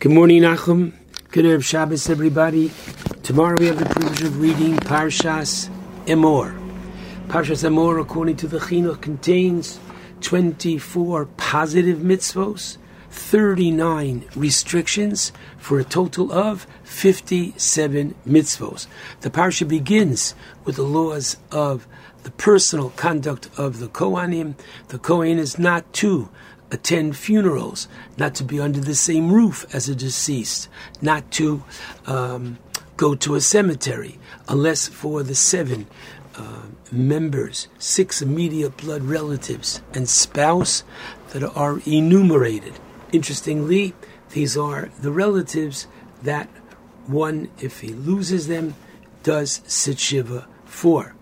Good morning, Nachum. Good Erev Shabbos, everybody. Tomorrow we have the privilege of reading Parshas Emor. Parshas Emor, according to the Chinuch, contains 24 positive mitzvos, 39 restrictions, for a total of 57 mitzvos. The parsha begins with the laws of the personal conduct of the Kohanim. The Kohen is not to attend funerals, not to be under the same roof as a deceased, not to um, go to a cemetery, unless for the seven uh, members, six immediate blood relatives, and spouse that are enumerated. Interestingly, these are the relatives that one, if he loses them, does sit shiva for.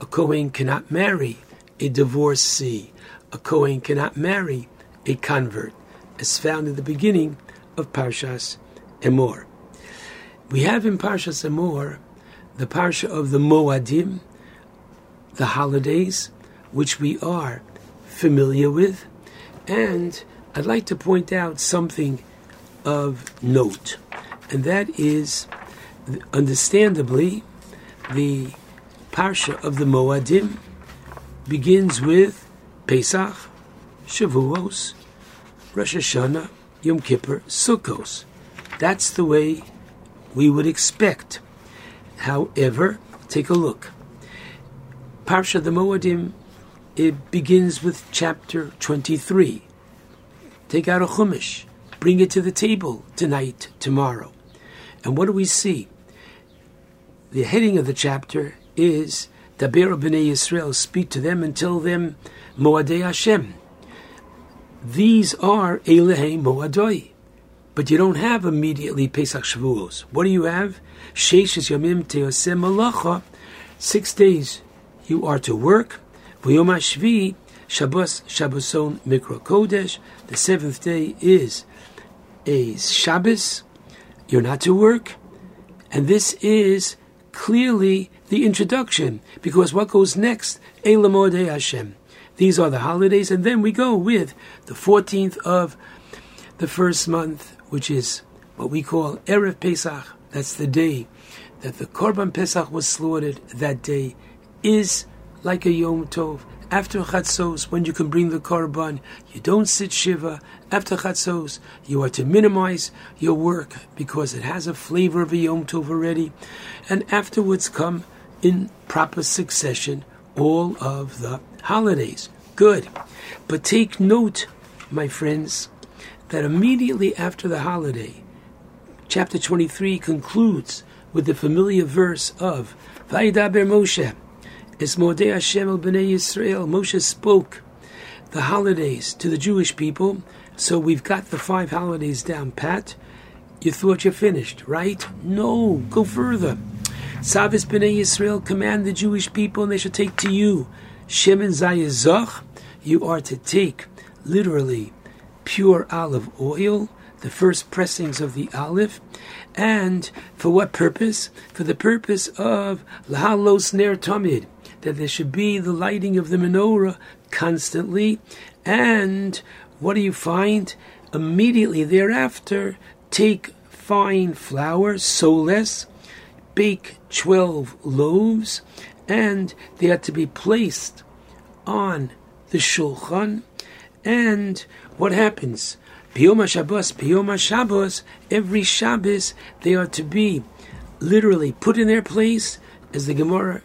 A Kohen cannot marry a divorcee. A Kohen cannot marry a convert, as found in the beginning of Parshas Emor. We have in Parshas Emor the Parsha of the Moadim, the holidays, which we are familiar with, and I'd like to point out something of note, and that is, understandably, the Parsha of the Moadim begins with Pesach, Shavuos, Rosh Hashanah, Yom Kippur, Sukkos. That's the way we would expect. However, take a look. Parsha the Moadim, it begins with chapter 23. Take out a chumash, bring it to the table tonight, tomorrow. And what do we see? The heading of the chapter is Daber b'nei Yisrael, speak to them and tell them Moadei Hashem, these are Elehe Moadoi. But you don't have immediately Pesach Shavuos. What do you have? Sheishes Yamim Teosem Malacha. Six days you are to work. V'yom HaShvi Shabbos Shabboson Mikro Kodesh. The seventh day is a Shabbos. You're not to work. And this is clearly the introduction, because what goes next? Elamodei Hashem. These are the holidays, and then we go with the 14th of the first month, which is what we call Erev Pesach. That's the day that the Korban Pesach was slaughtered. That day is like a Yom Tov. After Chatzos, when you can bring the Korban, you don't sit Shiva. After Chatzos, you are to minimize your work because it has a flavor of a Yom Tov already. And afterwards come in proper succession all of the holidays. Good. But take note, my friends, that immediately after the holiday, chapter 23 concludes with the familiar verse of Vayidaber Moshe. Es Modei Hashem el Bnei Yisrael. Moshe spoke the holidays to the Jewish people. So we've got the five holidays down pat. You thought you finished, right? No, go further. Savis Bnei Yisrael command the Jewish people, and they shall take to you Shemen Zayazach, you are to take literally pure olive oil, the first pressings of the olive, and for what purpose? For the purpose of lahalos ner tamid, that there should be the lighting of the menorah constantly, and what do you find? Immediately thereafter, take fine flour, soles, bake 12 loaves, and they are to be placed on the shulchan. And what happens? Piyoma Shabbos, Piyoma Shabbos, every Shabbos they are to be literally put in their place, as the Gemara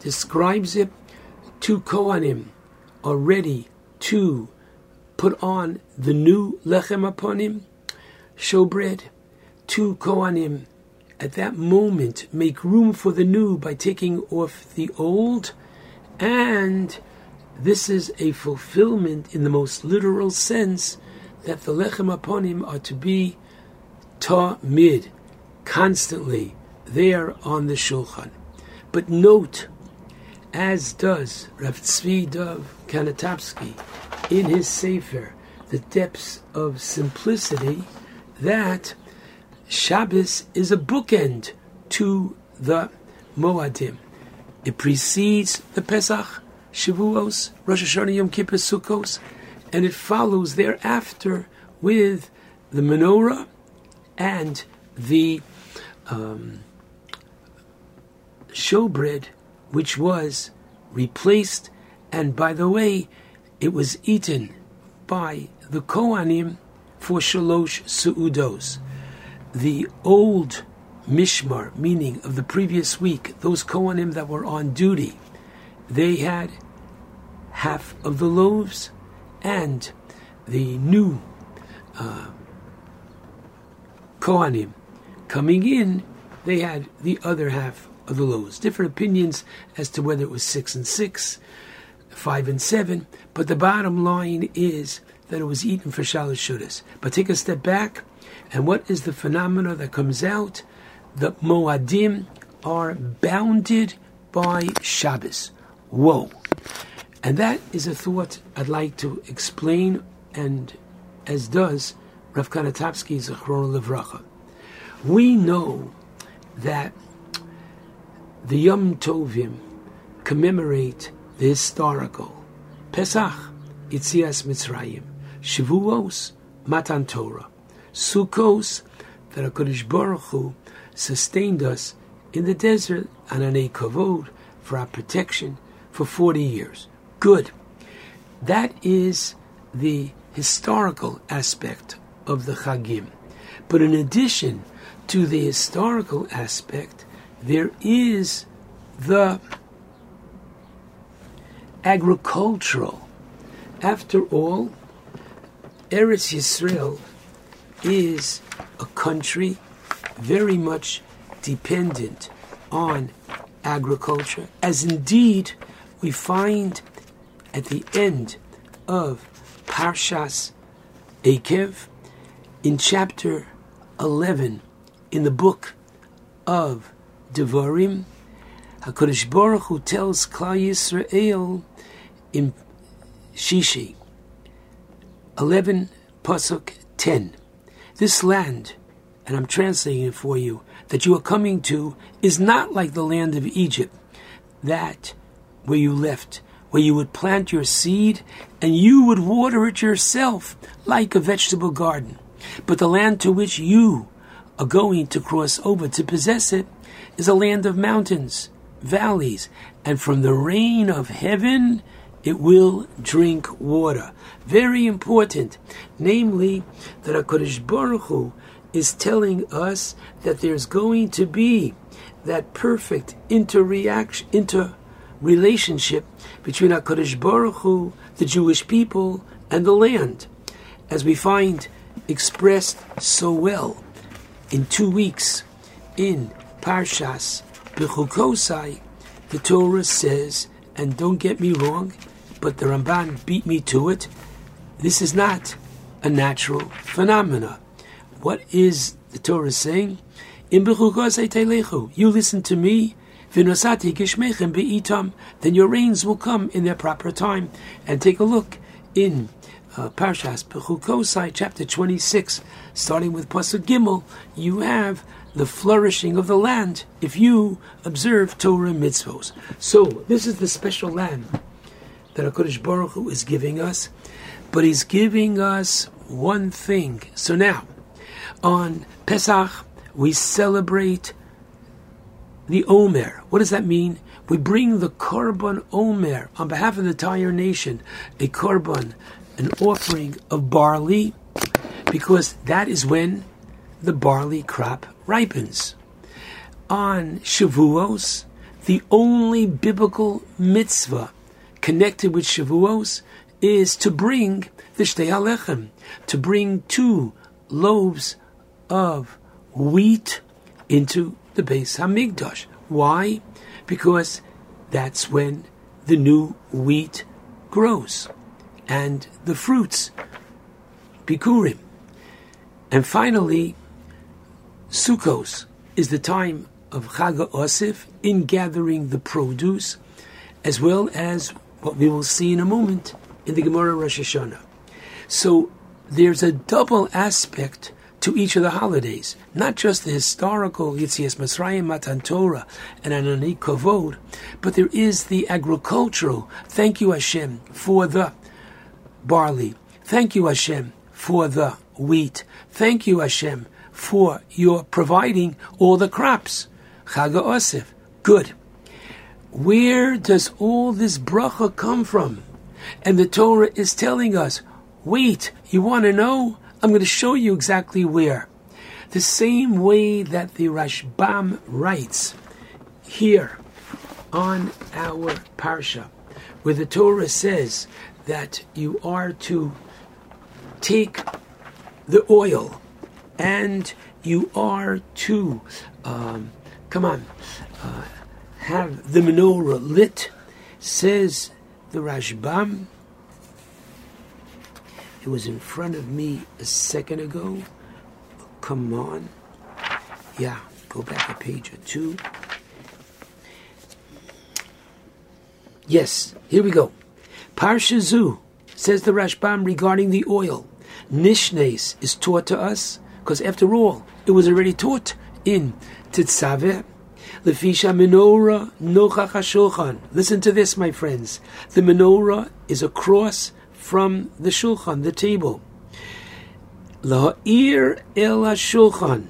describes it. Two Kohanim are ready to put on the new lechem aponim, showbread. Two Kohanim at that moment make room for the new by taking off the old, and this is a fulfillment in the most literal sense that the lechem aponim are to be tamid, constantly there on the shulchan. But note, as does Rav Tzvi Dov Kanotopsky in his Sefer, the depths of simplicity, that Shabbos is a bookend to the Moadim. It precedes the Pesach, Shavuos, Rosh Hashanah, Yom Kippur, Sukkos, and it follows thereafter with the menorah and the um, showbread, which was replaced, and by the way, it was eaten by the Kohanim for Shalosh Su'udos. The old Mishmar, meaning of the previous week, those Kohanim that were on duty, they had half of the loaves, and the new uh, Kohanim coming in, they had the other half of the loaves. Different opinions as to whether it was six and six, five and seven, but the bottom line is that it was eaten for Shalosh Su'udos. But take a step back, and what is the phenomena that comes out? The Moadim are bounded by Shabbos. Whoa. And that is a thought I'd like to explain, and as does Rav Kanotopsky Zachron Levracha. We know that the Yom Tovim commemorate the historical Pesach, Itzias Mitzrayim, Shavuos, Matan Torah, Sukkos, that HaKadosh Baruch Hu sustained us in the desert and an Kavod for our protection for 40 years. Good. That is the historical aspect of the Chagim. But in addition to the historical aspect, there is the agricultural. After all, Eretz Yisrael is a country very much dependent on agriculture, as indeed we find at the end of Parshas Eikev in chapter 11 in the book of Devarim, HaKadosh Baruch Hu tells Klal Yisrael in Shishi, 11 Pasuk 10, this land, and I'm translating it for you, that you are coming to is not like the land of Egypt, that where you left, where you would plant your seed and you would water it yourself like a vegetable garden. But the land to which you are going to cross over to possess it is a land of mountains, valleys, and from the rain of heaven it will drink water. Very important, namely that HaKadosh Baruch Hu is telling us that there's going to be that perfect interreaction, interrelationship between HaKadosh Baruch Hu, the Jewish people, and the land, as we find expressed so well in two weeks in Parshas Bechukosai, the Torah says, and don't get me wrong, but the Ramban beat me to it. This is not a natural phenomena. What is the Torah saying? In you listen to me, then your rains will come in their proper time. And take a look in uh, Parshas Bechukosai, chapter 26, starting with Pasuk Gimel, you have the flourishing of the land if you observe Torah mitzvos. So, this is the special land that HaKadosh Baruch Hu is giving us, but He's giving us one thing. So now, on Pesach, we celebrate the Omer. What does that mean? We bring the Korban Omer on behalf of the entire nation, a Korban an offering of barley because that is when the barley crop ripens. On Shavuos, the only biblical mitzvah connected with Shavuos is to bring the Shtei Halechem, to bring two loaves of wheat into the Beis Hamikdash. Why? Because that's when the new wheat grows and the fruits, Bikurim. And finally, Sukkos is the time of Chag Osif in gathering the produce, as well as what we will see in a moment in the Gemara Rosh Hashanah. So there's a double aspect to each of the holidays, not just the historical Yitzias Mitzrayim, Matan Torah, and Anani Kavod, but there is the agricultural. Thank you, Hashem, for the barley. Thank you, Hashem, for the wheat. Thank you, Hashem, for your providing all the crops. Chag Osif. Good. Where does all this bracha come from? And the Torah is telling us, wait, you want to know? I'm going to show you exactly where. The same way that the Rashbam writes here on our Parsha, where the Torah says that you are to take the oil and you are to, um, come on, uh, have the menorah lit, says the Rashbam. It was in front of me a second ago. Come on. Yeah, go back a page or two. Yes, here we go. Parsha Zu says the Rashbam regarding the oil. Nishnes is taught to us because, after all, it was already taught in Tetzaveh. Lefisha menorah nochach shulchan. Listen to this, my friends. The menorah is across from the shulchan, the table. La'ir el shulchan.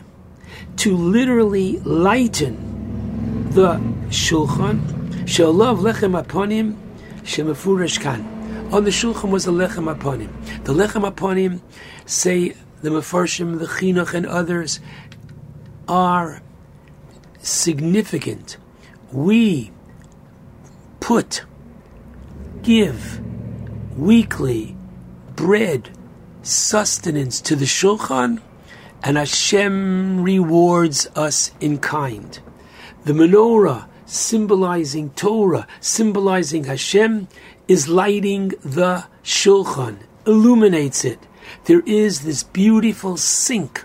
To literally lighten the shulchan Shalav lechem aponim shemafurish kan. On the shulchan was the lechem aponim. The lechem aponim, say the mefarshim, the chinuch, and others, are significant. We put, give weekly bread, sustenance to the shulchan, and Hashem rewards us in kind. The menorah symbolizing Torah, symbolizing Hashem, is lighting the Shulchan, illuminates it. There is this beautiful sync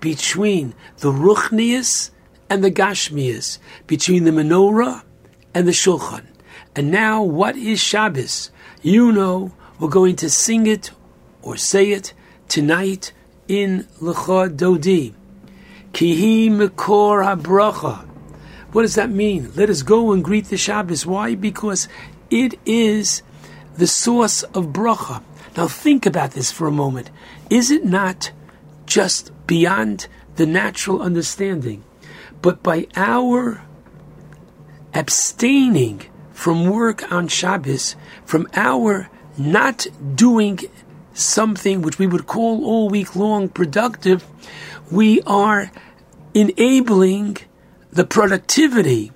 between the Ruchnius and the Gashmius, between the Menorah and the Shulchan. And now, what is Shabbos? You know, we're going to sing it or say it tonight in Lecha Dodi. Kihi Mekor HaBracha. What does that mean? Let us go and greet the Shabbos. Why? Because it is the source of bracha. Now think about this for a moment. Is it not just beyond the natural understanding, but by our abstaining from work on Shabbos, from our not doing something which we would call all week long productive, we are enabling the productivity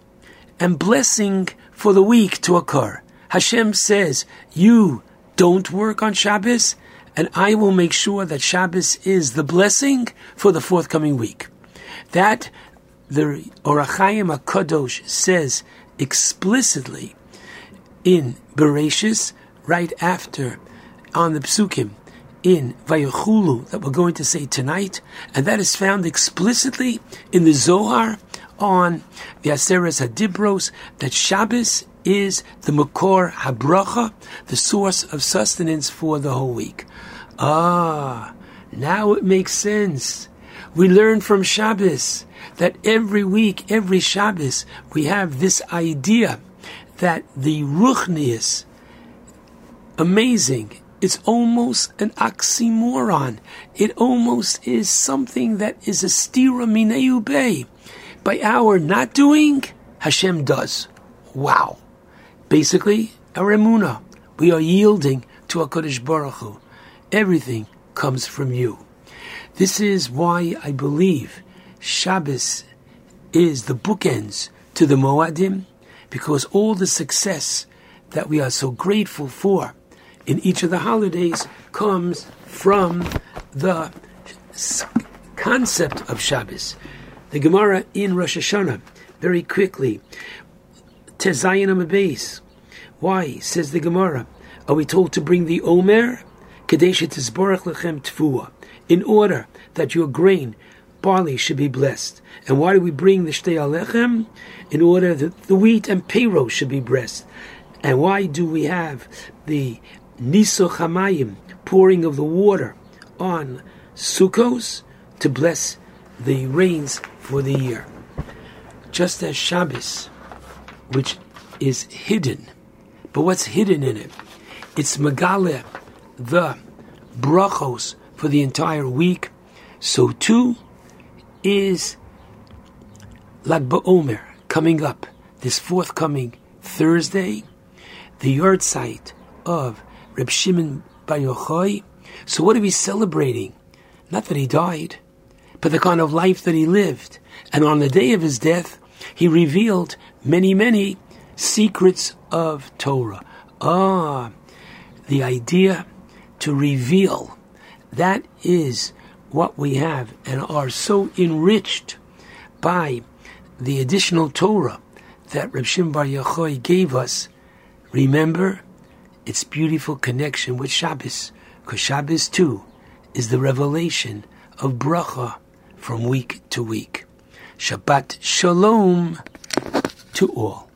and blessing for the week to occur. Hashem says, You don't work on Shabbos, and I will make sure that Shabbos is the blessing for the forthcoming week. That the Ohr HaChaim HaKadosh says explicitly in Bereshis, right after on the Psukim in Vayachulu that we're going to say tonight, and that is found explicitly in the Zohar on the Aseres Hadibros that Shabbos is the Makor Habracha, the source of sustenance for the whole week. Ah, now it makes sense. We learn from Shabbos that every week, every Shabbos, we have this idea that the Ruchnius, amazing, it's almost an oxymoron. It almost is something that is a stira mineu bay. By our not doing, Hashem does. Wow. Basically, our emuna. We are yielding to HaKadosh Baruch Hu. Everything comes from you. This is why I believe Shabbos is the bookends to the Moadim, because all the success that we are so grateful for in each of the holidays comes from the concept of Shabbos. The Gemara in Rosh Hashanah, very quickly, Tezayin Amabase. Why, says the Gemara, are we told to bring the Omer? Kadesha Tizborach Lechem Tfua, in order that your grain, barley, should be blessed. And why do we bring the Shtei Halechem? In order that the wheat and payro should be blessed. And why do we have the Niso Chamayim, pouring of the water on Sukkos to bless the rains for the year. Just as Shabbos, which is hidden, but what's hidden in it? It's Megale, the brachos for the entire week. So too, is Lag BaOmer coming up this forthcoming Thursday, the yahrzeit of Reb Shimon Bar Yochai. So what are we celebrating? Not that he died, but the kind of life that he lived. And on the day of his death, he revealed many, many secrets of Torah. Ah, the idea to reveal, that is what we have and are so enriched by the additional Torah that Reb Shimon Bar Yochai gave us. Remember its beautiful connection with Shabbos, because Shabbos too is the revelation of bracha from week to week. Shabbat Shalom to all.